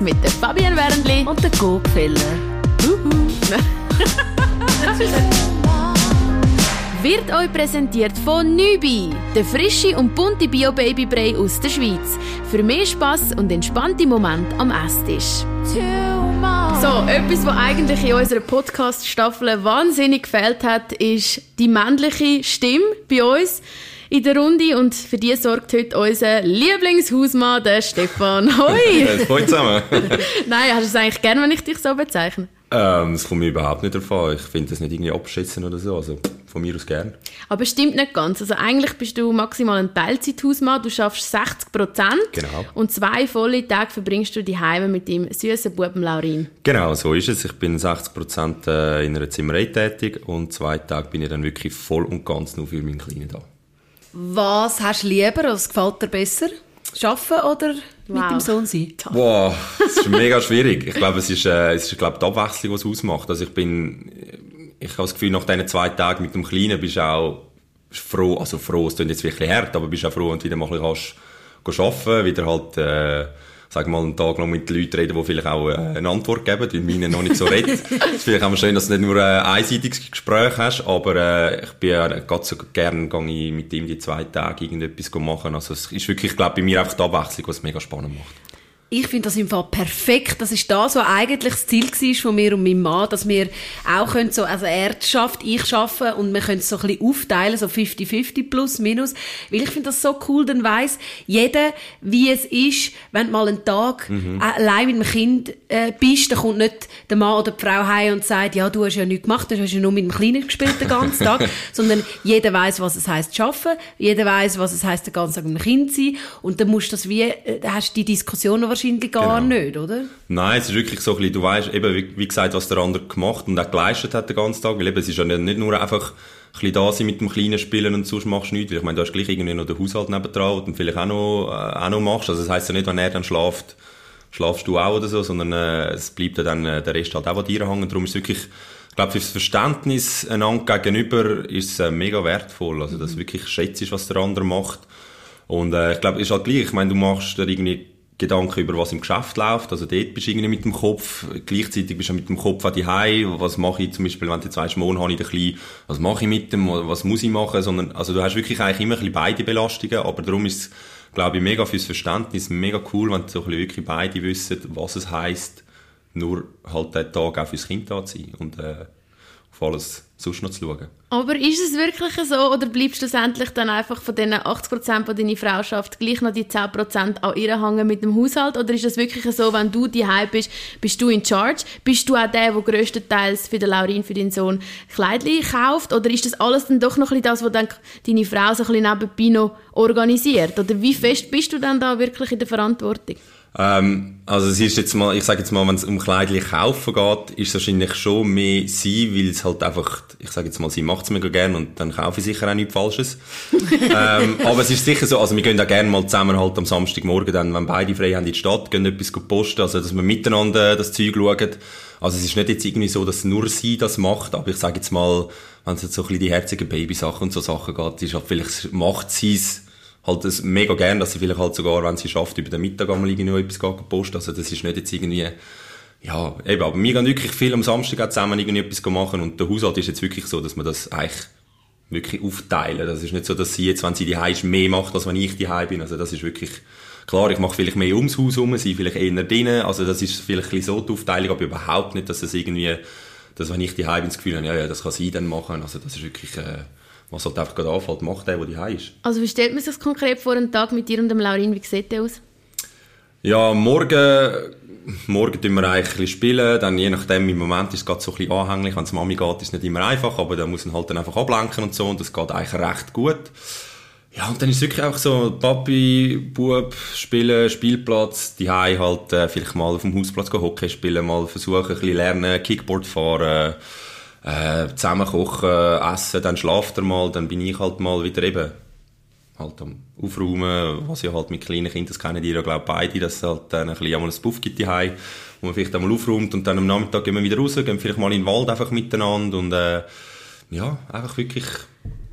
mit der Fabian Wernli und der Gopfeller. Wird euch präsentiert von Nübi, der frische und bunte Bio-Babybrei aus der Schweiz. Für mehr Spass und entspannte Momente am Esstisch. So, etwas, was eigentlich in unserer Podcast-Staffel wahnsinnig gefällt hat, ist die männliche Stimme bei uns in der Runde und für die sorgt heute unser Lieblingshausmann, der Stefan. Hoi! Hallo zusammen. Nein, hast du es eigentlich gern, wenn ich dich so bezeichne? Ähm, das kommt mir überhaupt nicht davon. Ich finde das nicht irgendwie abschätzen oder so. Also von mir aus gern. Aber stimmt nicht ganz. Also eigentlich bist du maximal ein Teilzeithausmann. Du schaffst 60 Prozent. Genau. Und zwei volle Tage verbringst du die Heime mit dem süßen Buben Laurin. Genau, so ist es. Ich bin 60 Prozent äh, in einer Zimmerei tätig und zwei Tage bin ich dann wirklich voll und ganz nur für meinen Kleinen da. Was hast du lieber? Was gefällt dir besser? Schaffen oder wow. mit dem Sohn sein? Boah, das ist mega schwierig. Ich glaube, es ist, äh, es ist glaube die Abwechslung, was es ausmacht. Also ich bin, ich habe das Gefühl, nach diesen zwei Tagen mit dem Kleinen bist du auch froh, also froh, es klingt jetzt wirklich hart, aber bist auch froh, wenn du wieder mal ein bisschen kannst, arbeiten wieder halt, äh, sag mal, einen Tag lang mit Leuten reden, die vielleicht auch äh, eine Antwort geben, weil meine noch nicht so redet. es ist vielleicht auch schön, dass du nicht nur ein einseitiges Gespräch hast, aber äh, ich bin ja ganz so gerne gehe ich mit ihm die zwei Tage irgendetwas machen. Also es ist wirklich, ich glaube, bei mir einfach die Abwechslung, was es mega spannend macht. Ich finde das im Fall perfekt. Das ist das, was eigentlich das Ziel war von mir und meinem Mann, dass wir auch können so, also er schafft, ich schaffe und wir können es so ein bisschen aufteilen, so 50-50 plus, minus. Weil ich finde das so cool, dann weiss jeder, wie es ist, wenn du mal einen Tag mhm. allein mit dem Kind äh, bist, dann kommt nicht der Mann oder die Frau heim und sagt, ja, du hast ja nichts gemacht, du hast ja nur mit dem Kleinen gespielt den ganzen Tag, sondern jeder weiß, was es heißt schaffen, jeder weiß, was es heißt den ganzen Tag mit dem Kind sein und dann musst du das wie, äh, hast die Diskussion wahrscheinlich gar genau. nicht, oder? Nein, es ist wirklich so ein bisschen, du weißt eben, wie, wie, gesagt, was der andere gemacht und auch geleistet hat den ganzen Tag, weil eben, es ist ja nicht nur einfach ein bisschen da sein mit dem kleinen Spielen und sonst machst du nichts, weil ich meine, du hast gleich irgendwie noch den Haushalt nebendran und vielleicht auch noch, äh, auch noch machst, also das heisst ja nicht, wenn er dann schlaft, schlafst du auch oder so, sondern äh, es bleibt dann äh, der Rest halt auch an dir hängen, darum ist es wirklich ich glaube, für das Verständnis einander gegenüber ist es äh, mega wertvoll. Also, dass du wirklich schätzt, was der andere macht. Und äh, ich glaube, es ist halt gleich. Ich meine, du machst dir irgendwie Gedanken über was im Geschäft läuft. Also dort bist du irgendwie mit dem Kopf, gleichzeitig bist du mit dem Kopf an die Hause. Was mache ich zum Beispiel, wenn du jetzt weißt, habe ich ein bisschen, was mache ich mit dem, was muss ich machen, sondern, also du hast wirklich eigentlich immer ein bisschen beide Belastungen, aber darum ist es, glaube ich, mega fürs Verständnis, mega cool, wenn so ein bisschen wirklich beide wissen, was es heisst, nur halt den Tag auch fürs Kind da zu sein und, äh, auf alles sonst noch zu schauen. Aber ist es wirklich so oder bleibst du schlussendlich dann einfach von den 80%, die deine Frau schafft, gleich noch die 10% an ihr hängen mit dem Haushalt? Oder ist es wirklich so, wenn du die bist, bist du in charge? Bist du auch der, der grösstenteils für den Laurin, für deinen Sohn Kleidchen kauft? Oder ist das alles dann doch noch ein das, was dann deine Frau so ein bisschen nebenbei noch organisiert? Oder wie fest bist du dann da wirklich in der Verantwortung? Ähm, also es ist jetzt mal, ich sage jetzt mal, wenn es um Kleidchen kaufen geht, ist es wahrscheinlich schon mehr sie, weil es halt einfach, ich sage jetzt mal, sie macht es mega gerne und dann kaufe ich sicher auch nichts Falsches. ähm, aber es ist sicher so, also wir gehen da gerne mal zusammen halt am Samstagmorgen dann, wenn beide frei haben in die Stadt, gehen etwas posten, also dass wir miteinander das Zeug schauen. Also es ist nicht jetzt irgendwie so, dass nur sie das macht, aber ich sage jetzt mal, wenn es jetzt so ein bisschen die herzigen Babysachen und so Sachen geht, ist halt vielleicht macht sie es halt das mega gern, dass sie vielleicht halt sogar, wenn sie schafft, über den Mittag einmal irgendwie etwas posten. Also das ist nicht jetzt irgendwie, ja, eben, aber wir gehen wirklich viel am Samstag zusammen irgendwie etwas machen und der Haushalt ist jetzt wirklich so, dass man das eigentlich wirklich aufteilen. Das ist nicht so, dass sie jetzt, wenn sie die ist, mehr macht, als wenn ich die bin. Also das ist wirklich, klar, ich mache vielleicht mehr ums Haus herum, sie vielleicht eher drinnen. Also das ist vielleicht ein so die Aufteilung, aber überhaupt nicht, dass es irgendwie, dass wenn ich die bin, das Gefühl habe, ja, ja, das kann sie dann machen. Also das ist wirklich, äh, was halt einfach gerade anfällt, macht der, der daheim ist. Also wie stellt man sich das konkret vor, einen Tag mit dir und dem Laurin, wie sieht der aus? Ja, morgen, morgen tun wir eigentlich ein spielen, dann je nachdem, im Moment ist es gerade so ein bisschen anhänglich, wenn es Mami geht, ist es nicht immer einfach, aber da muss man halt dann einfach ablenken und so und das geht eigentlich recht gut. Ja, und dann ist es wirklich einfach so, Papi, Bub, spielen, Spielplatz, die halt äh, vielleicht mal auf dem Hausplatz Hockey spielen, mal versuchen, ein bisschen lernen, Kickboard fahren, äh, zusammen kochen, essen, dann schlaft er mal, dann bin ich halt mal wieder eben halt am Aufräumen, was ja halt mit kleinen Kindern, das kennen die ja glaube beide, dass es halt dann ein bisschen einmal ein Puff gibt daheim, wo man vielleicht einmal aufräumt und dann am Nachmittag gehen wir wieder raus, gehen vielleicht mal in den Wald einfach miteinander und äh, ja, einfach wirklich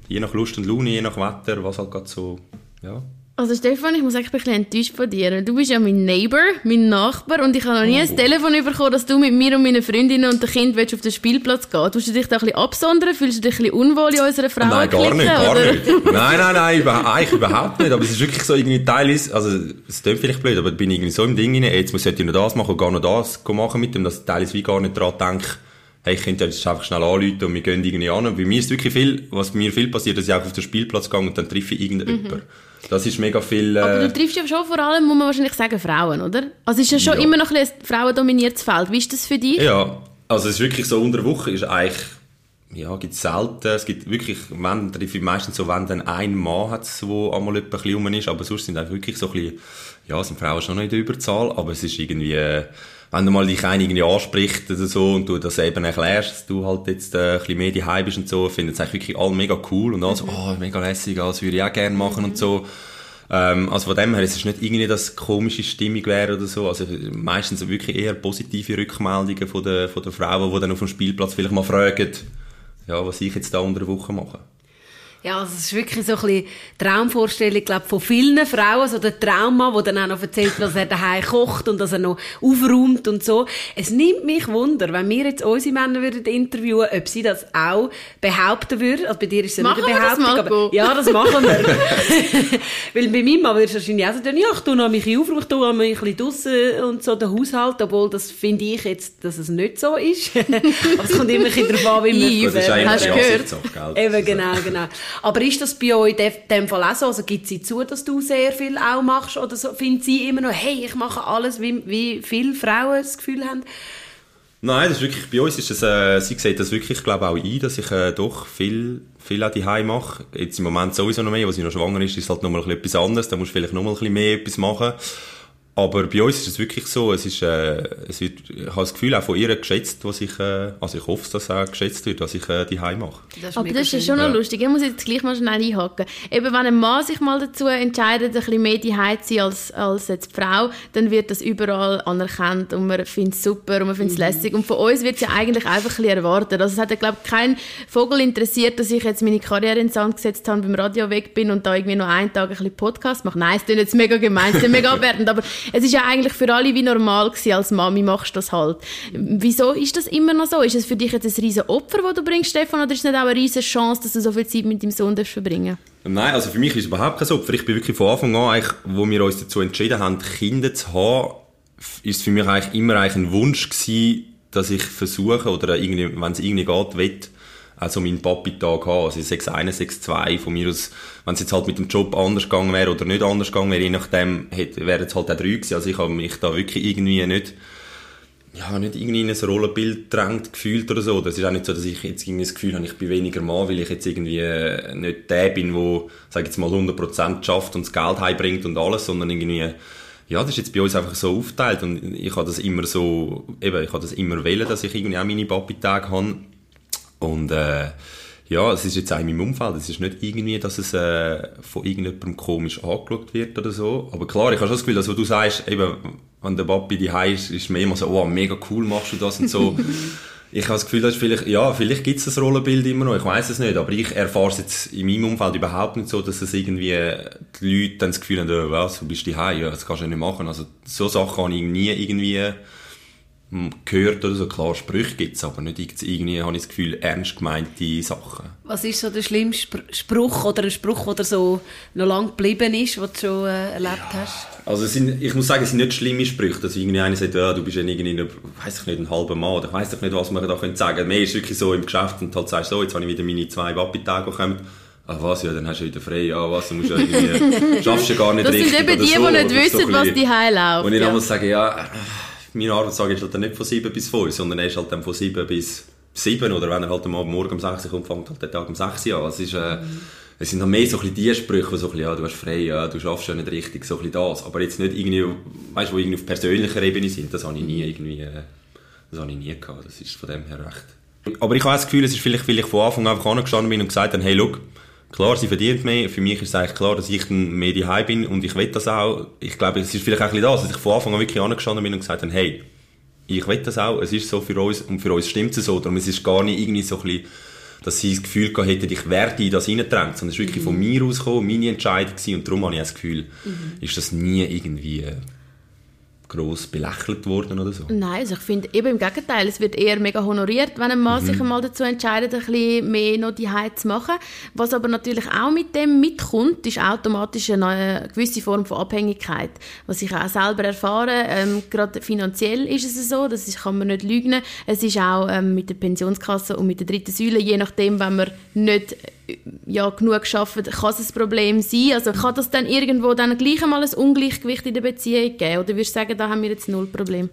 je nach Lust und Laune, je nach Wetter, was halt gerade so, ja, Also Stefan, ich muss sagen, ich bin ein bisschen enttäuscht von dir. Du bist ja mein Neighbor, mein Nachbar und ich habe noch nie ein oh. Telefon bekommen, dass du mit mir und meinen Freundinnen und den Kind auf den Spielplatz gehen willst. du dich da ein bisschen absondern? Fühlst du dich ein bisschen unwohl in unserer Frau? Nein, gar nicht, gar oder? nicht. Nein, nein, nein, über, eigentlich überhaupt nicht. Aber es ist wirklich so irgendwie teilweise, also es klingt vielleicht blöd, aber ich bin irgendwie so im Ding rein, jetzt muss ich noch das machen und gar noch das machen mit dem, dass ich teilweise wie gar nicht daran denke, hey, ich könnte jetzt einfach schnell anrufen und wir gehen irgendwie an. Und bei mir ist wirklich viel, was mir viel passiert, dass ich auch auf den Spielplatz gehe und dann treffe ich irgendjemanden. Mhm. Das ist mega viel... Äh... Aber du triffst ja schon vor allem, muss man wahrscheinlich sagen, Frauen, oder? Also ist ja schon ja. immer noch ein, ein frauendominiertes Feld. Wie ist das für dich? Ja, also es ist wirklich so, unter der Woche ist eigentlich... Ja, gibt es selten. Es gibt wirklich, wenn, treffe ich meistens so, wenn dann ein Mann hat, wo einmal ein bisschen rum ist, aber sonst sind einfach wirklich so ein bisschen, ja, sind Frauen schon noch in der Überzahl, aber es ist irgendwie, äh, wenn du mal dich einer irgendwie anspricht oder so und du das eben erklärst, dass du halt jetzt äh, ein bisschen mehr daheim bist und so, finden es eigentlich wirklich alle mega cool und alle so, oh, mega lässig, das würde ich auch gerne machen mhm. und so. Ähm, also von dem her, es ist nicht irgendwie, dass komische Stimmung wäre oder so. Also meistens wirklich eher positive Rückmeldungen von den, von den Frauen, die dann auf dem Spielplatz vielleicht mal fragen, ja, was ich jetzt da unter der Woche mache. Ja, also es ist wirklich so ein bisschen Traumvorstellung, glaube von vielen Frauen, so der Trauma, der dann auch noch erzählt, dass er daheim kocht und dass er noch aufräumt und so. Es nimmt mich Wunder, wenn wir jetzt unsere Männer würden interviewen, ob sie das auch behaupten würden. Also bei dir ist es ja nicht eine Behauptung, das aber ja, das machen wir. Weil bei meinem Mann würde es wahrscheinlich auch so sagen, ja, ich tue noch mich aufräumen, ich tue noch ein bisschen draussen und so den Haushalt, obwohl das finde ich jetzt, dass es nicht so ist. aber es kommt immer ein bisschen darauf an, wie man... Das ist eigentlich Hast gehört? Eben, genau, genau. Aber ist das bei euch in dem Fall auch so? Also gibt sie zu, dass du sehr viel auch machst? Oder so, findet sie immer noch, hey, ich mache alles, wie, wie viele Frauen das Gefühl haben? Nein, das ist wirklich, bei uns ist es, äh, sie sieht das wirklich, glaube auch ein, dass ich äh, doch viel, viel auch daheim mache. Jetzt im Moment sowieso noch mehr, wo sie noch schwanger ist, ist halt noch etwas anderes, da musst du vielleicht noch mal ein bisschen mehr etwas machen. Aber bei uns ist es wirklich so, es ist, äh, es wird, ich habe das Gefühl auch von ihr geschätzt, was ich, äh, also ich hoffe, dass auch geschätzt wird, was ich äh, die mache. Das Aber das ist schon noch lustig. Ich muss jetzt gleich mal schnell einhaken. Eben, wenn ein Mann sich mal dazu entscheidet, ein bisschen mehr die zu sein als, als jetzt die Frau, dann wird das überall anerkannt und man findet es super und man findet es mhm. lässig. Und von uns wird es ja eigentlich einfach ein bisschen erwartet. Also es hat ja, glaube ich, kein Vogel interessiert, dass ich jetzt meine Karriere ins Sand gesetzt habe, beim Radio weg bin und da irgendwie noch einen Tag ein bisschen Podcast mache. Nein, es klingt jetzt mega gemein, es ist mega abwertend, aber es ist ja eigentlich für alle wie normal gewesen, als Mami machst du das halt. Wieso ist das immer noch so? Ist es für dich jetzt ein riesen Opfer, das du bringst, Stefan, oder ist es nicht auch eine riesen Chance, dass du so viel Zeit mit deinem Sohn verbringen Nein, also für mich ist es überhaupt kein Opfer. Ich bin wirklich von Anfang an, eigentlich, wo wir uns dazu entschieden haben, Kinder zu haben, ist für mich eigentlich immer eigentlich ein Wunsch gewesen, dass ich versuche, oder wenn es irgendwie geht, will, also meinen Papi-Tag haben. Also 6-1, 6-2 von mir aus, wenn es jetzt halt mit dem Job anders gegangen wäre oder nicht anders gegangen wäre, je nachdem, wäre es halt auch drei gewesen. Also ich habe mich da wirklich irgendwie nicht, ja, nicht irgendwie in ein Rollenbild drängt gefühlt oder so. Das ist auch nicht so, dass ich jetzt irgendwie das Gefühl habe, ich bin weniger Mann, weil ich jetzt irgendwie äh, nicht der bin, der, sag jetzt mal, 100% schafft und das Geld heimbringt und alles, sondern irgendwie, ja, das ist jetzt bei uns einfach so aufgeteilt und ich habe das immer so, eben, ich habe das immer wählen, dass ich irgendwie auch meine Papi-Tage habe und äh, ja, es ist jetzt auch in meinem Umfeld. Es ist nicht irgendwie, dass es äh, von irgendjemandem komisch angeschaut wird oder so. Aber klar, ich habe schon das Gefühl, dass du sagst, eben, wenn der Papi die ist, ist mir immer so, oh, mega cool machst du das und so. ich habe das Gefühl, dass vielleicht, ja, vielleicht gibt es das Rollenbild immer noch, ich weiß es nicht, aber ich erfahre es jetzt in meinem Umfeld überhaupt nicht so, dass es irgendwie die Leute dann das Gefühl haben, oh, was, du bist die ja, das kannst du nicht machen. Also so Sachen habe ich nie irgendwie gehört oder so. Klar, Sprüche gibt es, aber nicht irgendwie, habe ich das Gefühl, ernst gemeinte Sachen. Was ist so der schlimmste Spruch oder ein Spruch, der so noch lang geblieben ist, den du schon äh, erlebt ja. hast? Also sind, ich muss sagen, es sind nicht schlimme Sprüche, dass irgendwie einer sagt, ja, du bist ja irgendwie, weiß ich nicht, ein halber Mann oder ich weiß nicht, was man da könnte sagen. Mehr ist wirklich so im Geschäft und halt sagst so, jetzt habe ich wieder meine zwei Wappitage bekommen. Ah, was, ja, dann hast du wieder frei. Ja, was, du musst ja irgendwie, schaffst ja gar nicht das richtig. Das sind eben die, so, die nicht wissen, so was die heilaufen. Und ich ja. dann sage, ja, mein Arbeitstag ist halt dann nicht von 7 bis 5, sondern er ist halt dann von 7 bis 7 oder wenn er halt am morgen um 6 kommt, fängt halt der Tag um 6 an. Es, ist, äh, mhm. es sind noch mehr so ein bisschen die Sprüche, wo so ein bisschen, ja, du hast frei, ja, du schaffst ja nicht richtig, so ein bisschen das. Aber jetzt nicht irgendwie, weißt du, wo irgendwie auf persönlicher Ebene sind, das habe ich nie irgendwie, äh, das habe ich nie gehabt. Das ist von dem her recht. Aber ich habe das Gefühl, es ist vielleicht, weil ich von Anfang an einfach angestanden bin und gesagt habe, hey, look, Klar, sie verdient mehr. Für mich ist es eigentlich klar, dass ich dann mehr daheim bin und ich will das auch. Ich glaube, es ist vielleicht auch ein bisschen das, dass ich von Anfang an wirklich angestanden bin und gesagt habe, hey, ich will das auch, es ist so für uns und für uns stimmt es so. Darum es ist gar nicht irgendwie so ein bisschen, dass sie das Gefühl gehabt hätten, ich werde in das reingedrängt, sondern es ist wirklich mhm. von mir ausgekommen, meine Entscheidung gewesen, und darum habe ich das Gefühl, mhm. ist das nie irgendwie äh, gross belächelt worden oder so. Nein, also ich finde eben im Gegenteil, es wird eher mega honoriert, wenn ein Mann mhm. sich einmal dazu entscheidet, ein bisschen mehr noch die zu machen. Was aber natürlich auch mit dem mitkommt, ist automatisch eine gewisse Form von Abhängigkeit, was ich auch selber erfahre. Ähm, gerade finanziell ist es so, das ist, kann man nicht lügen. Es ist auch ähm, mit der Pensionskasse und mit der dritten Säule, je nachdem, wenn man nicht ja, genug geschafft, kann es ein Problem sein. Also kann das dann irgendwo dann gleich einmal ein Ungleichgewicht in der Beziehung geben? Oder würdest du sagen, da haben wir jetzt null Problem?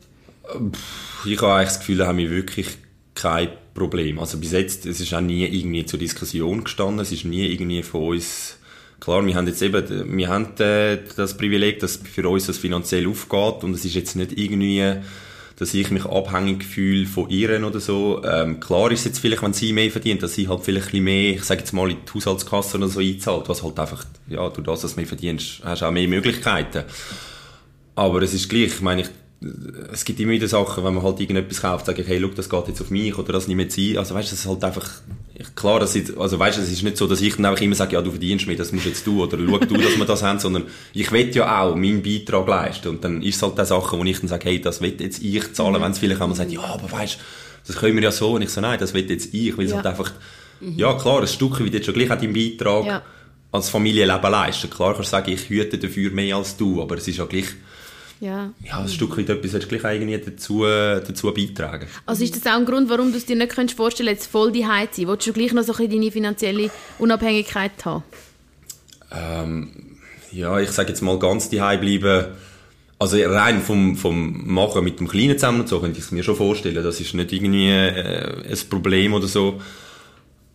Ich habe eigentlich das Gefühl, da haben wir wirklich kein Problem. Also bis jetzt, es ist auch nie irgendwie zur Diskussion gestanden, es ist nie irgendwie von uns klar, wir haben jetzt eben, wir haben äh, das Privileg, dass für uns das finanziell aufgeht und es ist jetzt nicht irgendwie dass ich mich abhängig fühle von ihr oder so. Ähm, klar ist jetzt vielleicht, wenn sie mehr verdient, dass sie halt vielleicht ein bisschen mehr, ich sage jetzt mal, in die Haushaltskasse oder so einzahlt, was halt einfach, ja, durch das, dass du mehr verdienst, hast du auch mehr Möglichkeiten. Aber es ist gleich, ich meine, ich, es gibt immer wieder Sachen, wenn man halt irgendetwas kauft, sage ich, hey, look, das geht jetzt auf mich oder das nicht mehr sein. Also weißt du, das ist halt einfach, klar, das ist, also weißt du, es ist nicht so, dass ich dann einfach immer sage, ja, du verdienst mehr, das musst jetzt du oder schau du, dass wir das haben, sondern ich will ja auch meinen Beitrag leisten und dann ist es halt die Sache, wo ich dann sage, hey, das will jetzt ich zahlen, mhm. wenn es vielleicht einmal sagt, ja, aber weißt das können wir ja so und ich so, nein, das will jetzt ich, weil es ja. halt einfach, mhm. ja klar, ein Stück wird jetzt schon gleich auch deinen Beitrag ja. als Familienleben leisten. Klar kannst du sagen, ich hüte dafür mehr als du, aber es ist ja gleich, ja. ja, ein Stück weit etwas willst du gleich irgendwie dazu, dazu beitragen. Also ist das auch ein Grund, warum du es dir nicht vorstellen kannst, jetzt voll die zu sein? Willst du gleich noch so ein deine finanzielle Unabhängigkeit haben? Ähm, ja, ich sage jetzt mal ganz die bleiben. Also rein vom, vom Machen mit dem Kleinen zusammen und so könnte ich es mir schon vorstellen. Das ist nicht irgendwie äh, ein Problem oder so.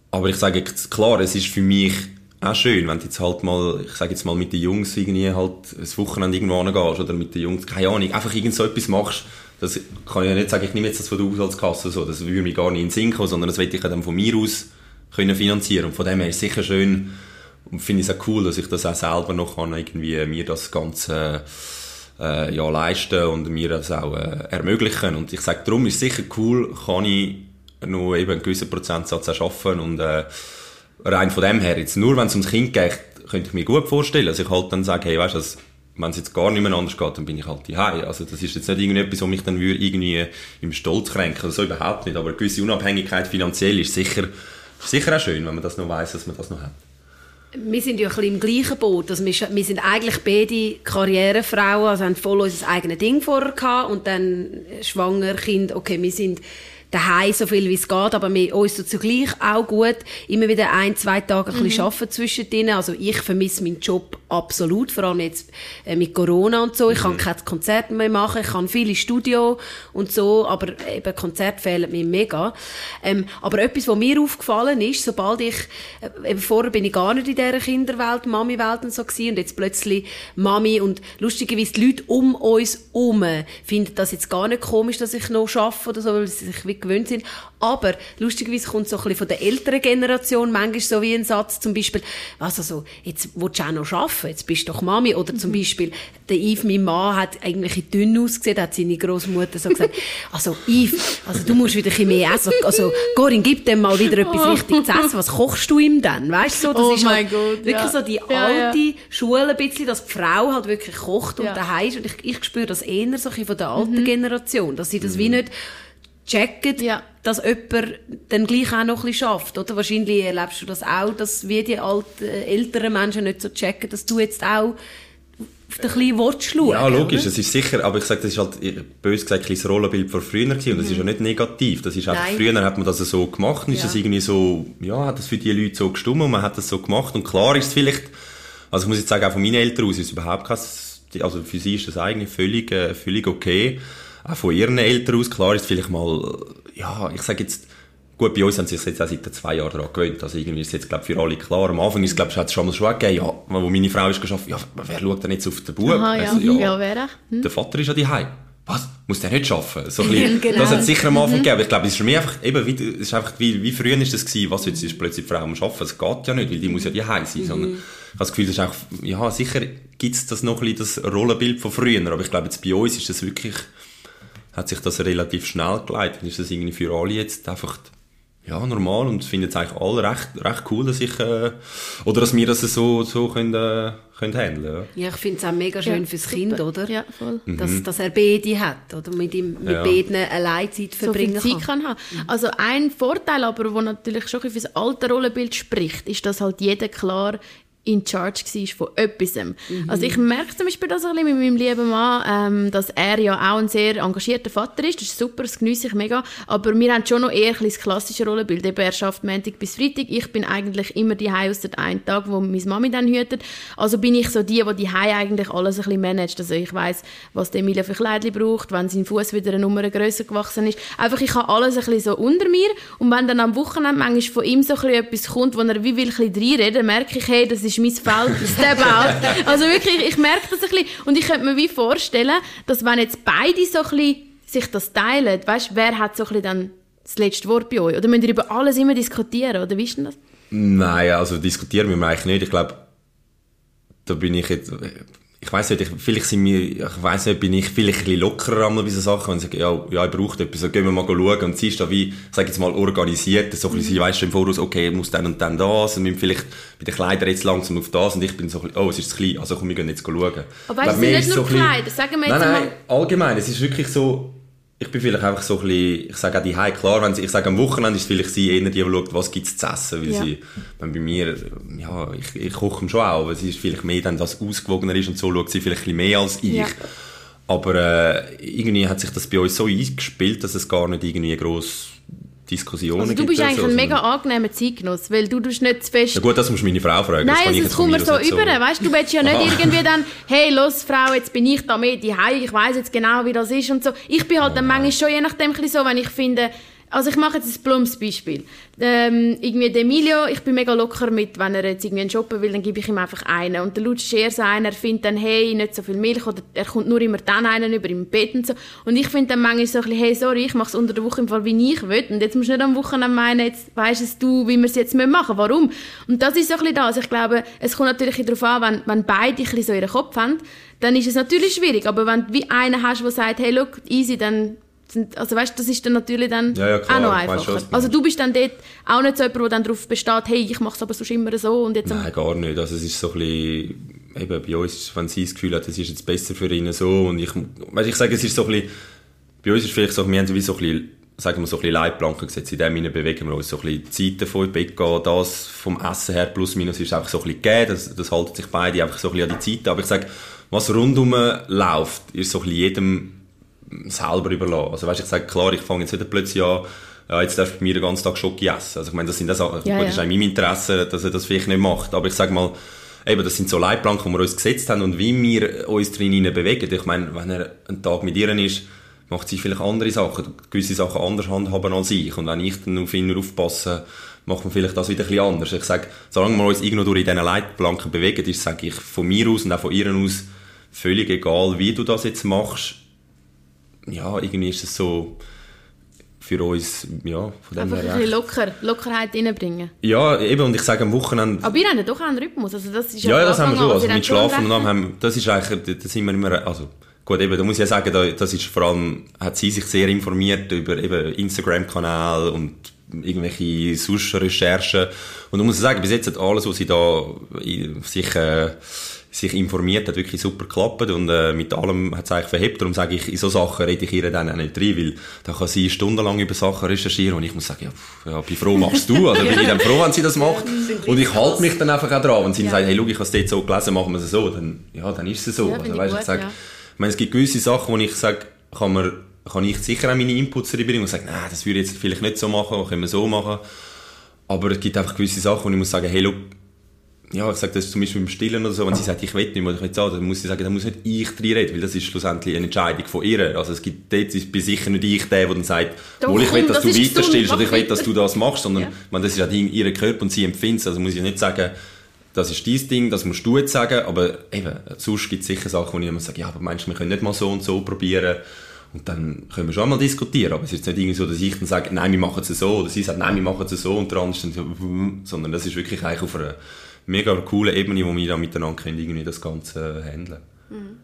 Aber ich sage klar, es ist für mich auch schön, wenn du jetzt halt mal, ich sage jetzt mal mit den Jungs irgendwie halt ein Wochenende irgendwo hingehst oder mit den Jungs, keine Ahnung, einfach irgend so etwas machst, das kann ich ja nicht sagen, ich nehme jetzt das von der Haushaltskasse so, das würde mir gar nicht in den Sinn kommen, sondern das will ich dann von mir aus können finanzieren und von dem her ist es sicher schön und finde ich es auch cool, dass ich das auch selber noch kann, irgendwie mir das Ganze äh, ja, leisten und mir das auch äh, ermöglichen und ich sage, darum ist es sicher cool, kann ich noch eben einen gewissen Prozentsatz erschaffen und äh, rein von dem her, jetzt nur wenn es ums Kind geht, könnte ich mir gut vorstellen, dass ich halt dann sage, hey, weißt du, wenn es jetzt gar nicht mehr anders geht, dann bin ich halt daheim. Also das ist jetzt nicht irgendetwas, was mich dann irgendwie im Stolz kränken, also so überhaupt nicht, aber eine gewisse Unabhängigkeit finanziell ist sicher, sicher auch schön, wenn man das noch weiß, dass man das noch hat. Wir sind ja ein bisschen im gleichen Boot. Also wir, wir sind eigentlich beide Karrierefrauen, also haben voll unser eigenes Ding vorher gehabt und dann schwanger, Kind, okay, wir sind daheim so viel wie es geht, aber wir uns so zugleich auch gut immer wieder ein, zwei Tage ein bisschen mhm. arbeiten zwischen denen. Also ich vermisse meinen Job absolut, vor allem jetzt äh, mit Corona und so. Ich mhm. kann kein Konzert mehr machen, ich kann viele Studio und so, aber eben Konzert fehlen mir mega. Ähm, aber etwas, was mir aufgefallen ist, sobald ich, äh, eben vorher bin ich gar nicht in dieser Kinderwelt, Mami-Welt und so gewesen, und jetzt plötzlich Mami und lustigerweise die Leute um uns herum finden das jetzt gar nicht komisch, dass ich noch arbeite oder so, weil sie sich wie gewöhnt sind. Aber lustigerweise kommt so ein bisschen von der älteren Generation manchmal so wie ein Satz, zum Beispiel, also so, jetzt willst du auch noch arbeiten, jetzt bist du doch Mami. Oder zum mhm. Beispiel, der Yves, mein Mann, hat eigentlich dünn ausgesehen, hat seine Großmutter so gesagt, also Yves, also du musst wieder ein bisschen mehr essen. Also Corinne, gib dem mal wieder etwas oh. Richtiges zu essen. Was kochst du ihm dann? Weißt du, so, das oh ist halt God, wirklich ja. so die alte ja, Schule ein bisschen, dass die Frau halt wirklich kocht und daheim ist. Und ich, ich spüre das eher so ein von der alten mhm. Generation, dass sie das mhm. wie nicht checken, ja. dass jemand dann gleich auch noch ein bisschen schafft, oder? Wahrscheinlich erlebst du das auch, dass wie die alten, äh, älteren Menschen nicht so checken, dass du jetzt auch auf den kleinen Wort schauen. Ja, logisch, das ist sicher, aber ich sage, das ist halt, bös gesagt, ein Rollenbild von früher gewesen, und das mhm. ist ja nicht negativ, das ist einfach, früher hat man das so gemacht, und ja. ist das irgendwie so, ja, hat das für die Leute so gestummt, und man hat das so gemacht, und klar ist es vielleicht, also ich muss jetzt sagen, auch von meinen Eltern aus ist es überhaupt kein, also für sie ist das eigentlich völlig, äh, völlig okay, auch von ihren Eltern aus, klar ist vielleicht mal, ja, ich sage jetzt, gut, bei uns haben sie sich jetzt auch seit zwei Jahren daran gewöhnt, also irgendwie ist es jetzt, glaube für alle klar. Am Anfang ist, glaube ich, hat es schon mal schon gegeben, ja, wo meine Frau ist geschafft, ja, wer schaut denn jetzt auf den Bub? Aha, ja. Also, ja, ja, wer? Hm? Der Vater ist ja daheim. Was? Muss der nicht arbeiten? So ein bisschen, genau. Das hat es sicher am Anfang mhm. gegeben. Ich glaube, es ist für mich einfach, eben, wie, es ist einfach, wie, wie früher ist das gewesen, was jetzt ist plötzlich die Frau am Arbeiten? Es geht ja nicht, weil die muss ja daheim sein, mhm. sondern, ich habe das Gefühl, das ist auch, ja, sicher gibt es das noch ein bisschen, das Rollenbild von früher, aber ich glaube, jetzt bei uns ist das wirklich, hat sich das relativ schnell geleitet. Ist das irgendwie für alle jetzt einfach, ja, normal und finden es eigentlich alle recht, recht cool, dass ich, äh, oder dass wir das so, so können, äh, können handeln. Ja, ja ich finde es auch mega schön ja, fürs super. Kind, oder? Ja, voll. Dass, mhm. dass er beide hat, oder? Mit ihm, mit ja. beiden allein Zeit verbringen so viel Zeit kann. kann haben. Mhm. Also ein Vorteil aber, der natürlich schon für das alte Rollenbild spricht, ist, dass halt jeder klar in charge war von etwas. Mhm. Also ich merke zum Beispiel das ein bisschen mit meinem lieben Mann, ähm, dass er ja auch ein sehr engagierter Vater ist. Das ist super, das genieße ich mega. Aber wir haben schon noch eher ein das klassische Rollenbild. Eben, er schafft Montag bis Freitag. Ich bin eigentlich immer die aus der einen Tag, wo meine Mami dann hütet. Also bin ich so die, die die eigentlich alles ein bisschen managt. Also ich weiß, was die Emilia für Kleidchen braucht, wenn sein Fuß wieder eine Nummer größer gewachsen ist. Einfach, ich habe alles ein bisschen so unter mir. Und wenn dann am Wochenende manchmal von ihm so ein bisschen etwas kommt, wo er wie will ein bisschen reinreden, merke ich, hey, das ist ist mein Feld, step out. Also wirklich, ich merke das ein bisschen. Und ich könnte mir wie vorstellen, dass wenn jetzt beide so ein bisschen sich das teilen, weißt, wer hat so ein bisschen dann das letzte Wort bei euch? Oder müsst ihr über alles immer diskutieren? Oder ist denn das? Nein, also diskutieren wir eigentlich nicht. Ich glaube, da bin ich jetzt, ich weiß nicht, ich, vielleicht sind wir, ich weiß nicht, bin ich vielleicht ein bisschen lockerer einmal bei so Sachen, wenn ich sage, ja, ja, ich brauche etwas, dann gehen wir mal schauen und sie ist da wie, ich sage jetzt mal, organisiert, so ein bisschen, sie weiss schon im Voraus, okay, ich muss dann und dann das und wir vielleicht bei den Kleidern jetzt langsam auf das und ich bin so ein bisschen, oh, es ist zu klein, also komm, wir gehen jetzt schauen. Aber weißt du, es sind nicht nur so Kleider, sagen wir jetzt nein, nein, mal. allgemein, es ist wirklich so, ich bin vielleicht einfach so ein bisschen, ich sage auch die klar, wenn sie, ich sage am Wochenende ist vielleicht sie eher die, die schaut, was gibt's zu essen, weil ja. sie, wenn bei mir, ja, ich, ich koche schon auch, aber sie ist vielleicht mehr dann, das ausgewogener ist und so schaut sie vielleicht ein bisschen mehr als ich. Ja. Aber äh, irgendwie hat sich das bei uns so eingespielt, dass es gar nicht irgendwie gross Diskussionen also du bist eigentlich ein mega angenehmer Zeitgenuss, weil du tust nicht zu fest... Ja gut, das musst du meine Frau fragen. Nein, das, das kommt mir so über, weißt du, willst ja nicht irgendwie dann, hey, los Frau, jetzt bin ich da mit die ich weiß jetzt genau, wie das ist und so. Ich bin halt dann manchmal schon je nachdem so, wenn ich finde, also ich mache jetzt ein plumps Beispiel. Ähm, irgendwie Emilio, ich bin mega locker mit, wenn er jetzt irgendwie einen shoppen will, dann gebe ich ihm einfach einen. Und der eher so einer, er findet dann, hey, nicht so viel Milch, oder er kommt nur immer dann einen über im Bett und so. Und ich finde dann manchmal so ein bisschen, hey, sorry, ich mache es unter der Woche im Fall, wie ich will. Und jetzt musst du nicht am Wochenende meinen, jetzt weisst du, wie wir es jetzt machen müssen. Warum? Und das ist so ein bisschen das. Ich glaube, es kommt natürlich darauf an, wenn, wenn beide ein bisschen so ihren Kopf haben, dann ist es natürlich schwierig. Aber wenn du wie einen hast, der sagt, hey, look, easy, dann sind, also weißt, das ist dann natürlich dann ja, ja, klar, auch noch einfacher. Also du bist dann dort auch nicht so jemand, der dann darauf besteht, hey, ich mache es aber sonst immer so und jetzt... Nein, gar nicht. Also es ist so ein bisschen, eben bei uns, wenn sie das Gefühl hat, es ist jetzt besser für ihn so und ich, weißt, ich sage, es ist so ein bisschen, bei uns ist vielleicht so, wir haben wie so ein bisschen, sagen wir so ein bisschen Leitplanken gesetzt, in dem Sinne bewegen wir uns so ein bisschen Zeiten von Bett gehen, das vom Essen her plus minus ist einfach so ein bisschen gegeben, das, das halten sich beide einfach so ein bisschen an die Zeiten, aber ich sage, was rundum läuft, ist so ein bisschen jedem selber überlassen. Also weißt, ich sage, klar, ich fange jetzt nicht plötzlich an, ja, jetzt darf ich mir den ganzen Tag Schoki essen. Also ich meine, das sind das ja, gut, ja. ist auch in meinem Interesse, dass er das vielleicht nicht macht. Aber ich sage mal, eben, das sind so Leitplanken, die wir uns gesetzt haben und wie wir uns drin bewegen. Ich meine, wenn er einen Tag mit ihr ist, macht sie vielleicht andere Sachen, gewisse Sachen anders handhaben als ich. Und wenn ich dann auf ihn aufpasse, macht man vielleicht das wieder ein bisschen anders. Ich sage, solange wir uns irgendwo durch in diesen Leitplanken bewegen, ist, sage ich, von mir aus und auch von ihr aus, völlig egal, wie du das jetzt machst, ja, irgendwie ist es so für uns, ja, von dem Einfach her ein bisschen locker, Lockerheit reinbringen. Ja, eben, und ich sage am Wochenende... Aber wir haben ja doch einen Rhythmus, also das ist ja... Ja, das haben wir schon, also mit Schlafen und haben, das ist eigentlich, da sind wir immer, also, gut, eben, da muss ich ja sagen, da, das ist vor allem, hat sie sich sehr informiert über eben Instagram-Kanal und irgendwelche sonst Recherchen. Und da muss ich sagen, bis jetzt hat alles, was sie da sich, äh, sich informiert, hat wirklich super geklappt und äh, mit allem hat es eigentlich verhebt. Darum sage ich, in so Sachen rede ich ihr dann auch nicht rein, weil da kann sie stundenlang über Sachen recherchieren und ich muss sagen, ja, pff, ja bin froh, machst du. Also bin ich dann froh, wenn sie das macht. und ich halte mich dann einfach auch dran. Wenn sie ja. sagt, hey, schau, ich habe es dort so gelesen, machen wir es so, dann, ja, dann ist es so. Ja, also, weißt, gut, ich, sage, ja. ich meine, es gibt gewisse Sachen, wo ich sage, kann man kann ich sicher auch meine Inputs reinbringen und sagen, nein, das würde ich jetzt vielleicht nicht so machen, können wir so machen. Aber es gibt einfach gewisse Sachen, wo ich muss sagen, hey, look, ja, ich sage das zum Beispiel beim Stillen oder so, wenn sie sagt, ich will nicht mehr, ich will dann muss ich sagen, dann muss nicht ich drin reden, weil das ist schlussendlich eine Entscheidung von ihr. Also es gibt, dort ist bei sicher nicht ich der, der dann sagt, Doch, wohl ich will, dass das du weiter stillst oder ich will, dass du das machst, sondern ja. man, das ist ja ihr Körper und sie empfindet es. Also muss ich nicht sagen, das ist dein Ding, das musst du jetzt sagen, aber eben, sonst gibt es sicher Sachen, wo ich immer sage, ja, aber meinst du, wir können nicht mal so und so probieren. Und dann können wir schon mal diskutieren, aber es ist nicht irgendwie so, dass ich dann sage, nein, wir machen es so, oder sie sagt, nein, wir machen es so, und der andere dann so, sondern das ist wirklich eigentlich auf einer mega coole Ebene, wo wir da miteinander können, irgendwie das Ganze handeln mhm.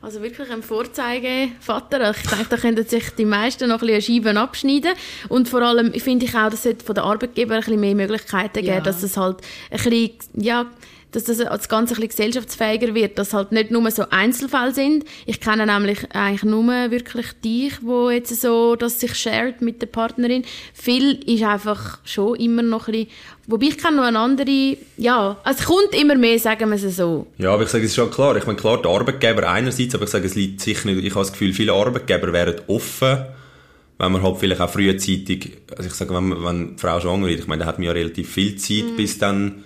Also wirklich ein Vorzeigevater. Ich denke, da könnten sich die meisten noch ein bisschen Scheiben abschneiden. Und vor allem finde ich auch, dass es von den Arbeitgebern ein bisschen mehr Möglichkeiten gibt, ja. dass es halt ein bisschen, ja, dass das, das Ganze ein bisschen gesellschaftsfähiger wird, dass halt nicht nur so Einzelfälle sind. Ich kenne nämlich eigentlich nur wirklich dich, wo jetzt so, dass sich shared mit der Partnerin. Viel ist einfach schon immer noch ein bisschen, wobei ich kenne noch eine andere, ja, also es kommt immer mehr, sagen wir es so. Ja, aber ich sage, es ist schon klar, ich meine, klar, der Arbeitgeber einerseits, aber ich sage, es liegt sicher nicht, ich habe das Gefühl, viele Arbeitgeber wären offen, wenn man halt vielleicht auch frühzeitig, also ich sage, wenn, wenn die Frau schwanger wird, ich meine, da hat man ja relativ viel Zeit, mm. bis dann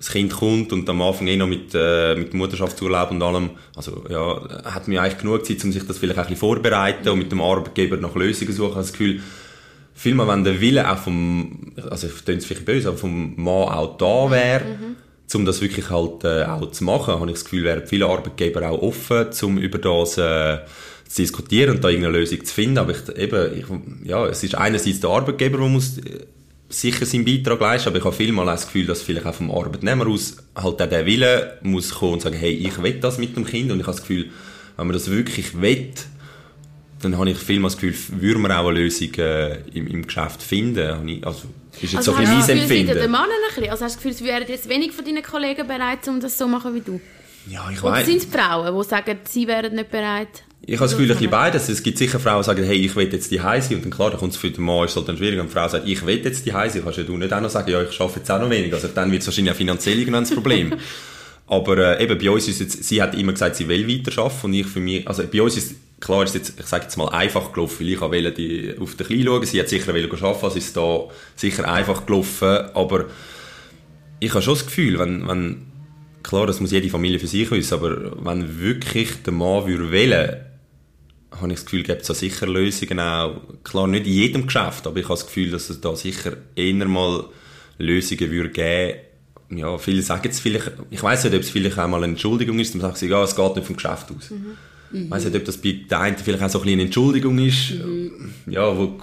das Kind kommt und am Anfang eh noch mit, äh, mit Mutterschaftsurlaub und allem, also ja, hat mir eigentlich genug Zeit, um sich das vielleicht ein bisschen vorbereiten und mit dem Arbeitgeber nach Lösungen suchen. Ich habe das Gefühl, vielmehr, wenn der Wille auch vom, also ich es vielleicht böse, aber vom Mann auch da wäre, mhm. um das wirklich halt äh, auch zu machen, habe ich das Gefühl, wären viele Arbeitgeber auch offen, um über das äh, zu diskutieren und da irgendeine Lösung zu finden. Aber ich, eben, ich, ja, es ist einerseits der Arbeitgeber, der muss sicher seinen Beitrag leisten, aber ich habe vielmal das Gefühl, dass vielleicht auch vom Arbeitnehmer aus halt auch der Wille muss kommen und sagen, hey, ich will das mit dem Kind und ich habe das Gefühl, wenn man das wirklich will, dann habe ich vielmal das Gefühl, würde man auch eine Lösung äh, im, im Geschäft finden. Also, ist jetzt also so ein bisschen mein Empfinden. Der Mann ein bisschen? Also hast du das Gefühl, es wären jetzt wenig von deinen Kollegen bereit, um das so zu machen wie du? Ja, ich weiß. Sind es Frauen, die sagen, sie wären nicht bereit? Ich habe das Gefühl, ein bisschen beides. Es gibt sicher Frauen, die sagen, hey, ich will jetzt die sein. Und dann klar, dann kommt es für den Mann, ist halt dann schwierig. Und die Frau sagt, ich will jetzt die sein. Kannst ja du nicht auch noch sagen, ja, ich arbeite jetzt auch noch wenig. Also dann wird es wahrscheinlich auch finanziell irgendwann ein Problem. Aber äh, eben, bei uns ist jetzt, sie hat immer gesagt, sie will weiter arbeiten. Und ich für mich, also bei uns ist, klar ist jetzt, ich sage jetzt mal einfach gelaufen, weil ich wollte die auf den Kleinen schauen. Sie hat sicher wollen arbeiten, also ist da sicher einfach gelaufen. Aber ich habe schon das Gefühl, wenn, wenn, klar, das muss jede Familie für sich wissen, aber wenn wirklich der Mann würde wählen, habe ich das Gefühl, gibt es da sicher Lösungen auch. Klar, nicht in jedem Geschäft, aber ich habe das Gefühl, dass es da sicher eher mal Lösungen würde geben ja, viele sagen es vielleicht, ich weiß nicht, ob es vielleicht auch mal eine Entschuldigung ist, dann sagen sie, ja, es geht nicht vom Geschäft aus. Mhm. Ich weiß nicht, ob das bei der einen vielleicht auch so ein eine Entschuldigung ist, mhm. ja, wo,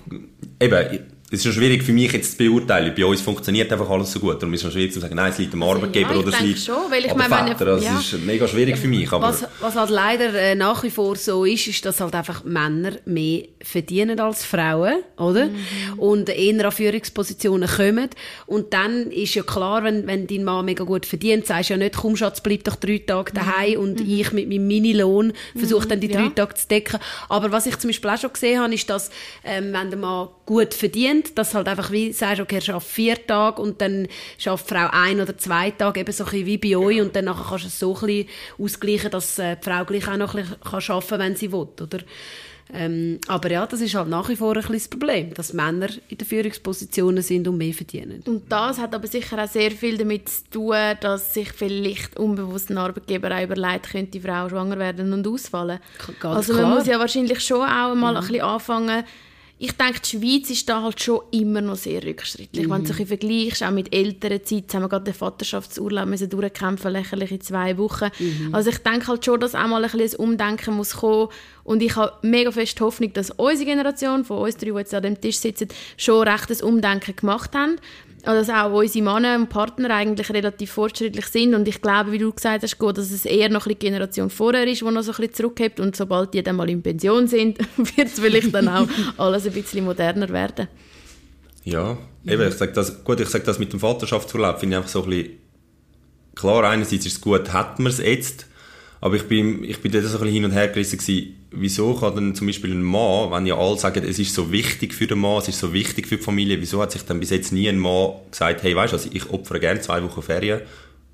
eben, es ist schon schwierig für mich jetzt zu beurteilen. Bei uns funktioniert einfach alles so gut. Darum ist es schon schwierig zu sagen, nein, es liegt am Arbeitgeber ja, oder es liegt schon, weil ich meine, Vater. Das ja. ist mega schwierig für mich. Aber was, was halt leider äh, nach wie vor so ist, ist, dass halt einfach Männer mehr verdienen als Frauen, oder? Mhm. Und eher an Führungspositionen kommen. Und dann ist ja klar, wenn, wenn dein Mann mega gut verdient, sagst du ja nicht, komm Schatz, bleib doch drei Tage daheim mhm. und mhm. ich mit meinem Minilohn versuche mhm. dann die drei ja. Tage zu decken. Aber was ich zum Beispiel auch schon gesehen habe, ist, dass ähm, wenn der Mann gut verdient, dass halt einfach wie sagst, okay, schafft vier Tage und dann schafft Frau ein oder zwei Tage, eben so ein bisschen wie bei euch und dann nachher kannst du es so ein bisschen ausgleichen, dass äh, die Frau gleich auch noch ein bisschen kann arbeiten kann, wenn sie will, oder? Ähm, aber ja, das ist halt nach wie vor ein bisschen das Problem, dass Männer in den Führungspositionen sind und mehr verdienen. Und das hat aber sicher auch sehr viel damit zu tun, dass sich vielleicht unbewusst ein Arbeitgeber auch überlegt, könnte die Frau schwanger werden und ausfallen. Ganz also man klar. muss ja wahrscheinlich schon auch mal mhm. ein bisschen anfangen, ich denke, die Schweiz ist da halt schon immer noch sehr rückschrittlich. Mhm. Wenn du dich vergleichst, auch mit älteren Zeiten, haben wir gerade den Vaterschaftsurlaub müssen durchkämpfen, lächerlich in zwei Wochen. Mhm. Also ich denke halt schon, dass auch mal ein bisschen ein Umdenken muss kommen. Und ich habe mega fest Hoffnung, dass unsere Generation, von uns drei, die jetzt an dem Tisch sitzen, schon recht ein Umdenken gemacht haben dass auch unsere Männer und Partner eigentlich relativ fortschrittlich sind und ich glaube, wie du gesagt hast, dass es eher noch eine Generation vorher ist, die noch so ein bisschen zurückhebt und sobald die dann mal in Pension sind, wird es vielleicht dann auch alles ein bisschen moderner werden. Ja, eben, ich sage das, gut, ich sage das mit dem Vaterschaftsurlaub, finde ich einfach so ein bisschen, klar, einerseits ist es gut, hat man es jetzt, aber ich bin, ich bin dort so ein bisschen hin und her gerissen gewesen, wieso kann dann zum Beispiel ein Mann, wenn ja alle sagen, es ist so wichtig für den Mann, es ist so wichtig für die Familie, wieso hat sich dann bis jetzt nie ein Mann gesagt, hey, weißt du, also ich opfere gerne zwei Wochen Ferien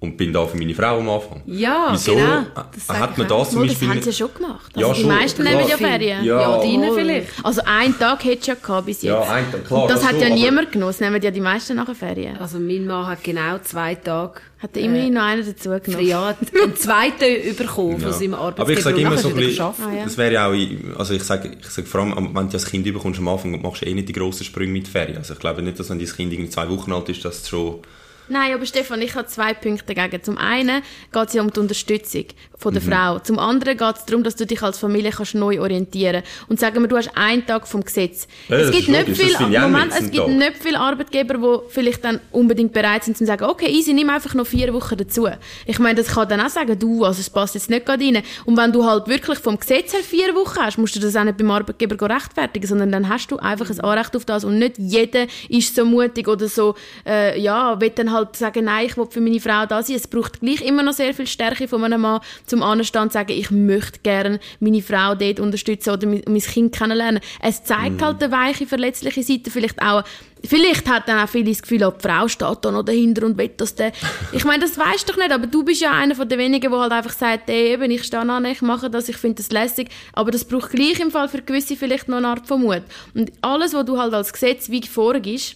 und bin da für meine Frau am Anfang. Ja, Wieso genau. Das hat man das zum Beispiel... Das haben sie ja schon gemacht. Also ja, die schon, meisten klar. nehmen ja Ferien. Ja, ja deine vielleicht. Also einen Tag hättest du ja gehabt bis jetzt. Ja, einen Tag, klar. Und das, das hat schon, ja niemand genommen. Das nehmen ja die meisten nachher Ferien. Also mein Mann hat genau zwei Tage... Hat er immerhin äh, noch einen dazu genommen. Ja, einen zweiten bekommen ja. von seinem Arbeitgeber. Aber ich sage immer so ein bisschen, ah, ja. das wäre ja auch, also ich sage, ich sage vor allem, wenn du das Kind überkommst am Anfang, machst du eh nicht die grossen Sprünge mit Ferien. Also ich glaube nicht, dass wenn dein Kind in zwei Wochen alt ist, dass du schon Nein, aber Stefan, ich habe zwei Punkte dagegen. Zum einen geht es ja um die Unterstützung von der mhm. Frau. Zum anderen geht es darum, dass du dich als Familie kannst neu orientieren Und sagen wir, du hast einen Tag vom Gesetz. Ja, es gibt, nicht viel, Moment, es gibt nicht viele Arbeitgeber, die vielleicht dann unbedingt bereit sind, zu sagen, okay, easy, nimm einfach noch vier Wochen dazu. Ich meine, das kann dann auch sagen, du, also es passt jetzt nicht gerade rein. Und wenn du halt wirklich vom Gesetz her vier Wochen hast, musst du das auch nicht beim Arbeitgeber rechtfertigen, sondern dann hast du einfach ein Anrecht auf das und nicht jeder ist so mutig oder so, äh, ja, will dann halt sagen, nein, ich will für meine Frau da sein. Es braucht gleich immer noch sehr viel Stärke von einem Mann, zum Anstand zu sagen, ich möchte gerne meine Frau dort unterstützen oder mein, Kind kennenlernen. Es zeigt mm. halt eine weiche, verletzliche Seite, vielleicht auch Vielleicht hat dann auch viele das Gefühl, oh, die Frau steht da noch dahinter und will das der. Ich meine, das weißt du doch nicht, aber du bist ja einer von den wenigen, der halt einfach sagt, ey, eben, ich stehe an, ich mache das, ich finde das lässig. Aber das braucht gleich im Fall für gewisse vielleicht noch eine Art von Mut. Und alles, was du halt als Gesetz wie vorgibst,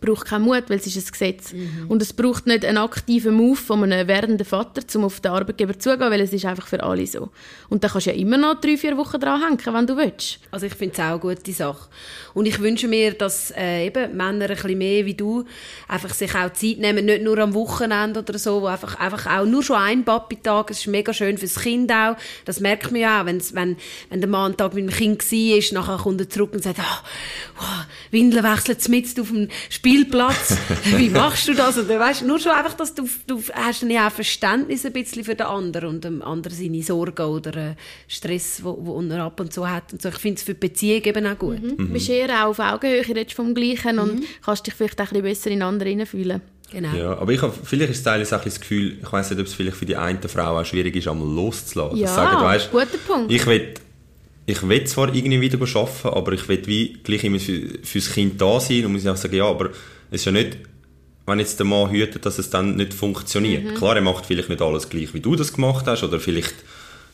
braucht keinen Mut, weil es ist ein Gesetz. Mhm. Und es braucht nicht einen aktiven Move von einem werdenden Vater, um auf den Arbeitgeber zugehen, weil es ist einfach für alle so. Und da kannst du ja immer noch drei, vier Wochen dran hängen, wenn du willst. Also ich finde es auch eine gute Sache. Und ich wünsche mir, dass äh, eben Männer ein bisschen mehr wie du einfach sich auch Zeit nehmen, nicht nur am Wochenende oder so, wo einfach, einfach auch nur schon ein Papi-Tag, es ist mega schön fürs Kind auch. Das merkt man ja auch, wenn's, wenn, wenn der Mann einen Tag mit dem Kind war, nachher kommt er zurück und sagt, oh, oh, Windeln wechselt mit auf dem Spielplatz. Wie machst du das? Oder weißt, nur schon einfach, dass du, du hast ja auch Verständnis ein bisschen für den anderen und dem anderen seine Sorgen oder Stress, wo, wo er ab und zu hat. Und so. Ich finde es für die Beziehung eben auch gut. Mhm. Mhm. Bist eher auch auf Augenhöhe redest vom Gleichen mhm. und kannst dich vielleicht auch ein bisschen besser in andere hineinfühlen. Genau. Ja, aber ich habe, vielleicht ist es auch das Gefühl, ich weiß nicht, ob es vielleicht für die eine Frau auch schwierig ist, einmal loszulassen. Ja, sagen, weißt, guter Punkt. Ich will ich will zwar irgendwie wieder arbeiten, aber ich will wie gleich immer für, fürs Kind da sein und muss auch sagen, ja, aber es ist ja nicht, wenn jetzt der Mann hütet, dass es dann nicht funktioniert. Mhm. Klar, er macht vielleicht nicht alles gleich, wie du das gemacht hast, oder vielleicht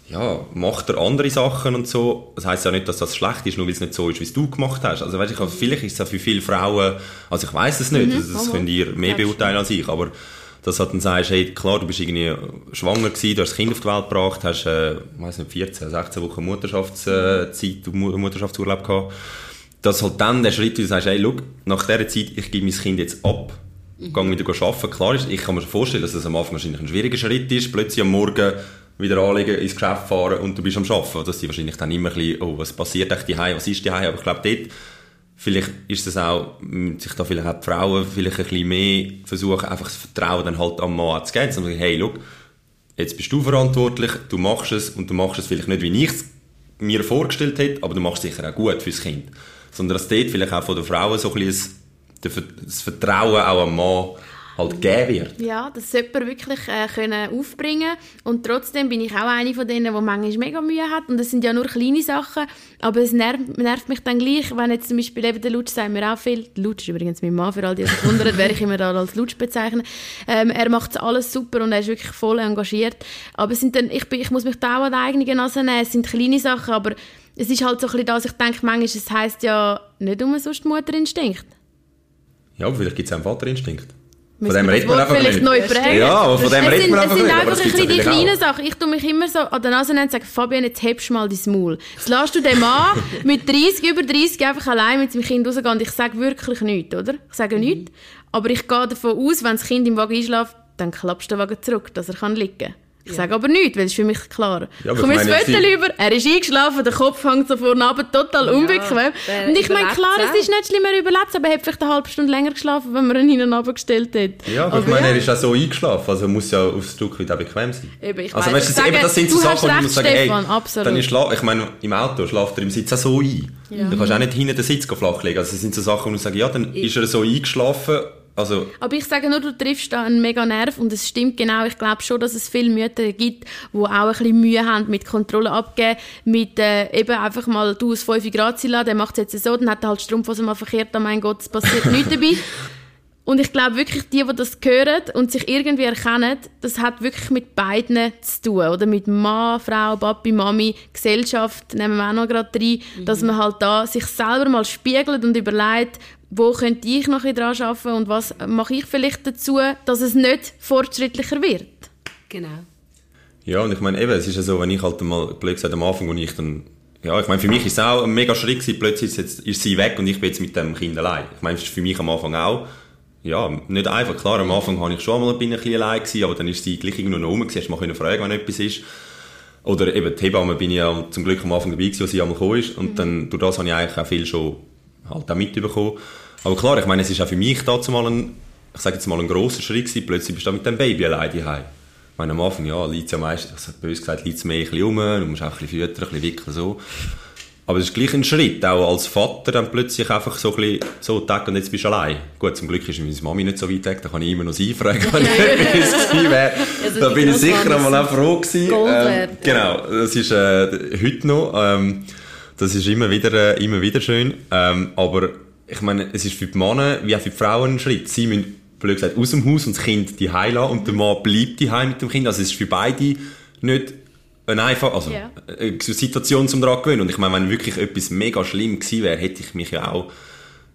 ja, macht er andere Sachen und so. Das heißt ja nicht, dass das schlecht ist, nur weil es nicht so ist, wie es du gemacht hast. Also weißt, ich, vielleicht ist es ja für viele Frauen, also ich weiß es nicht, mhm. das, das könnt ihr mehr beurteilen als ich, aber dass halt dann sagst, hey, klar, du bist irgendwie schwanger gewesen, du hast das Kind auf die Welt gebracht, hast, äh, weiß nicht, 14, 16 Wochen Mutterschaftszeit, Mutterschaftsurlaub gehabt, dass halt dann der Schritt, wo du sagst, hey, schau, nach dieser Zeit, ich gebe mein Kind jetzt ab, mhm. gehe wieder arbeiten. Klar ist, ich kann mir vorstellen, dass das am Anfang wahrscheinlich ein schwieriger Schritt ist, plötzlich am Morgen wieder anlegen, ins Geschäft fahren und du bist am Arbeiten. Dass die wahrscheinlich dann immer ein bisschen, oh, was passiert eigentlich daheim, was ist daheim, aber ich glaube, dort vielleicht ist es auch, sich da vielleicht auch die Frauen vielleicht ein bisschen mehr versuchen, einfach das Vertrauen dann halt am Mann zu geben. Sondern, hey, look, jetzt bist du verantwortlich, du machst es und du machst es vielleicht nicht, wie ich es mir vorgestellt hätte, aber du machst es sicher auch gut fürs Kind. Sondern dass dort vielleicht auch von den Frauen so ein bisschen das Vertrauen auch am Mann halt geben wird. Ja, das sollte man wirklich äh, können aufbringen und trotzdem bin ich auch eine von denen, die manchmal mega Mühe hat und das sind ja nur kleine Sachen, aber es nervt, nervt mich dann gleich, wenn jetzt zum Beispiel eben der Lutsch sagt mir auch viel, Lutsch ist übrigens mein Mann, für all die, die sich wundern, wer ich immer da als Lutsch bezeichne, ähm, er macht alles super und er ist wirklich voll engagiert, aber es sind dann, ich, bin, ich muss mich da auch an die eigenen Nase nehmen, es sind kleine Sachen, aber es ist halt so ein bisschen das, ich denke manchmal, es heisst ja nicht umsonst Mutterinstinkt. Ja, aber vielleicht gibt es auch einen Vaterinstinkt. Von dem redet man einfach vielleicht nicht. neu prägen. Ja, von dem redet man einfach nicht. Es sind einfach ein die kleinen Sachen. Ich tue mich immer so an der Nase und sage, Fabian, jetzt hebst du mal dein Maul. Jetzt lässt du den Mann mit 30, über 30 einfach allein mit seinem Kind rausgehen und ich sage wirklich nichts, oder? Ich sage mhm. nichts. Aber ich gehe davon aus, wenn das Kind im Wagen einschläft, dann klappst du den Wagen zurück, dass er liegen kann. Ich sage aber nichts, weil es ist für mich klar. Ja, Komm ins Foto über, er ist eingeschlafen, der Kopf hängt so vorne runter, total unbequem. Ja, und ich meine, klar, es ist nicht schlimm, er überlebt aber er hat vielleicht eine halbe Stunde länger geschlafen, wenn man ihn hinten runtergestellt hat. Ja, aber, ich meine, er ist auch so eingeschlafen, also muss ja aufs Stück wieder bequem sein. Eben, ich also, weißt, das, sage, eben, das sind so Sachen, wo ich muss sagen, Stefan, ey, absolut. dann ist ich meine, im Auto schläft er im Sitz auch so ein. Ja. Du kannst auch nicht hinten den Sitz flachlegen. Also, das sind so Sachen, wo ich sage, ja, dann ich. ist er so eingeschlafen also, aber ich sage nur, du triffst da einen mega Nerv und es stimmt genau. Ich glaube schon, dass es viele Mütter gibt, die auch ein bisschen Mühe haben mit Kontrolle abgeben, mit äh, eben einfach mal, du aus 5 Grad lassen, der macht es jetzt so, dann hat er halt Strumpfhose mal verkehrt, oh mein Gott, es passiert nichts dabei. Und ich glaube wirklich, die, die das hören und sich irgendwie erkennen, das hat wirklich mit beiden zu tun. Oder mit Mann, Frau, Papi, Mami, Gesellschaft, nehmen wir auch noch gerade rein, mhm. dass man halt da sich selber mal spiegelt und überlegt, wo könnte ich noch dran arbeiten und was mache ich vielleicht dazu, dass es nicht fortschrittlicher wird. Genau. Ja, und ich meine eben, es ist ja so, wenn ich halt mal, blöd gesagt, am Anfang, wo ich dann, ja, ich meine, für mich ist es auch ein mega Schritt gewesen, plötzlich ist, jetzt, ist sie weg und ich bin jetzt mit dem Kind allein. Ich meine, es ist für mich am Anfang auch ja, nicht einfach. Klar, am Anfang habe ich schon mal ein bisschen allein gewesen, aber dann ist sie gleich irgendwo noch rum hast mal fragen, wenn etwas ist. Oder eben die Hebamme bin ich ja zum Glück am Anfang dabei gewesen, als sie einmal gekommen ist. Und mhm. dann, durch das habe ich eigentlich auch viel schon halt auch mitbekommen. Aber klar, ich meine, es ist auch für mich dazu mal ein, ich sage jetzt mal ein grosser Schritt gewesen, plötzlich bist du mit dem Baby allein daheim. Ich meine, am Anfang, ja, liegt es ja meistens, böse gesagt, liegt es mehr ein bisschen rum, du musst auch ein bisschen füttern, ein bisschen wickeln, so. Aber es ist gleich ein Schritt, auch als Vater dann plötzlich einfach so ein bisschen, so, Tag und jetzt bist du allein. Gut, zum Glück ist meine Mami nicht so weit weg, da kann ich immer noch sie fragen, wenn ich gewesen wäre. Also da bin ich sicher einmal auch froh gewesen. Ähm, genau, das ist äh, heute noch, ähm, das ist immer wieder, äh, immer wieder schön. Ähm, aber ich meine, es ist für die Männer wie auch für die Frauen ein Schritt. Sie müssen, blöd gesagt, aus dem Haus und das Kind die lassen und der Mann bleibt die mit dem Kind. Also es ist für beide nicht eine einfach, also yeah. eine Situation zum dran gewöhnen. Und ich meine, wenn wirklich etwas mega schlimm gewesen wäre, hätte ich mich ja auch,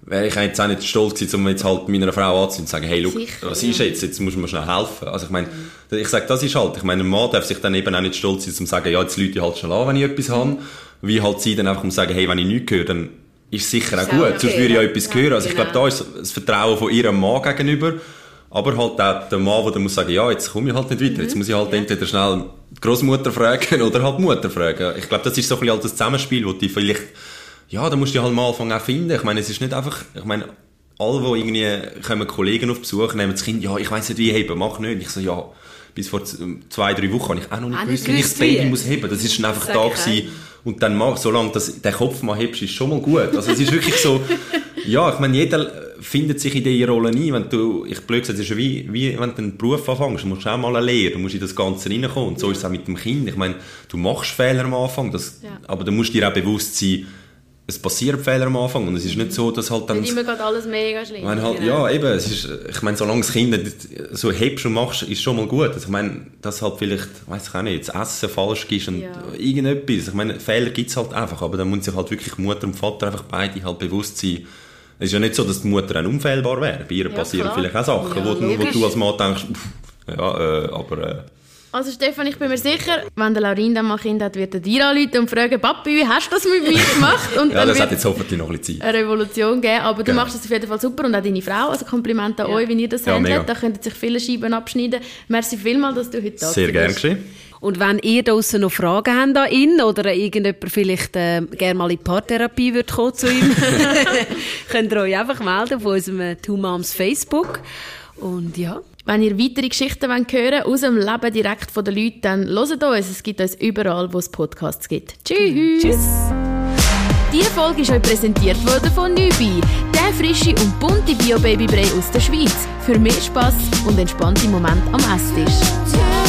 wäre ich jetzt auch nicht stolz gewesen, um jetzt halt meiner Frau anzuziehen und zu sagen, hey, look, Sicher, was ist jetzt? Jetzt muss man schnell helfen. Also ich meine, ich sage, das ist halt, ich meine, ein Mann darf sich dann eben auch nicht stolz sein, um zu sagen, ja, jetzt Leute halt schon an, wenn ich etwas mhm. habe. Wie halt sie dann einfach sagen, hey, wenn ich nichts höre, dann ist es sicher auch gut. Okay. Sonst würde ich ja etwas ja, hören. Also genau. ich glaube, da ist das Vertrauen von ihrem Mann gegenüber aber halt auch der Mann, der muss sagen, ja, jetzt komme ich halt nicht weiter. Jetzt mhm. muss ich halt ja. entweder schnell die Großmutter fragen oder halt Mutter fragen. Ich glaube, das ist so ein bisschen halt das Zusammenspiel, wo die vielleicht, ja, da musst du halt mal anfangen auch finden. Ich meine, es ist nicht einfach, ich meine, alle, die irgendwie kommen Kollegen auf Besuch, nehmen das Kind, ja, ich weiß nicht wie heben, mach nicht. Ich so, ja, bis vor zwei, drei Wochen habe ich auch noch nicht auch gewusst, wie ich das Baby muss heben. Das ist schon einfach da gewesen. Und dann mach, solange das, der Kopf mal hebst, ist schon mal gut. Also es ist wirklich so, ja, ich meine, jeder findet sich in diese Rolle ein. Wenn du, ich blöd gesagt, es ist wie, wie wenn du einen Beruf anfängst, du musst auch mal eine Lehre, du musst in das Ganze reinkommen. Und so ist es auch mit dem Kind. Ich meine, du machst Fehler am Anfang, das, ja. aber du musst dir auch bewusst sein, es passieren Fehler am Anfang und es ist nicht so, dass halt dann... Nicht immer gerade alles mega schlimm. Meine, halt, genau. Ja, eben, es ist, ich meine, solange das Kind so hebst und machst, ist schon mal gut. Also ich meine, dass halt vielleicht, weiß ich auch nicht, das Essen falsch ist und ja. irgendetwas. Ich meine, Fehler gibt es halt einfach, aber dann muss sich halt wirklich Mutter und Vater einfach beide halt bewusst sein, es ist ja nicht so, dass die Mutter dann unfehlbar wäre. Bei ihr ja, passieren klar. vielleicht auch Sachen, ja, wo, wo, du als Mann denkst, ja, äh, aber... Äh, also Stefan, ich bin mir sicher, wenn der Laurin dann mal Kind hat, wird er dir anrufen und fragen, Papi, wie hast du das mit mir gemacht? Und ja, das hat jetzt hoffentlich noch ein bisschen Zeit. Eine Revolution geben, aber genau. du machst das auf jeden Fall super und auch deine Frau, also Kompliment an ja. euch, wenn ihr das ja, handelt, da könnten sich viele Scheiben abschneiden. Merci vielmals, dass du heute da bist. Sehr gerne geschehen. Und wenn ihr draussen noch Fragen habt an ihn oder irgendjemand vielleicht äh, gerne mal in Paartherapie wird kommen zu ihm, könnt ihr euch einfach melden auf unserem Two Moms Facebook. Und ja. Wenn ihr weitere Geschichten hören wollt, aus dem Leben direkt von den Leuten, dann hört uns. Es gibt uns überall, wo es Podcasts gibt. Tschüss! Tschüss! Diese Folge ist euch präsentiert worden von Nübi, der frische und bunte Bio-Baby-Brei aus der Schweiz. Für mehr Spass und entspannte Momente am Esstisch.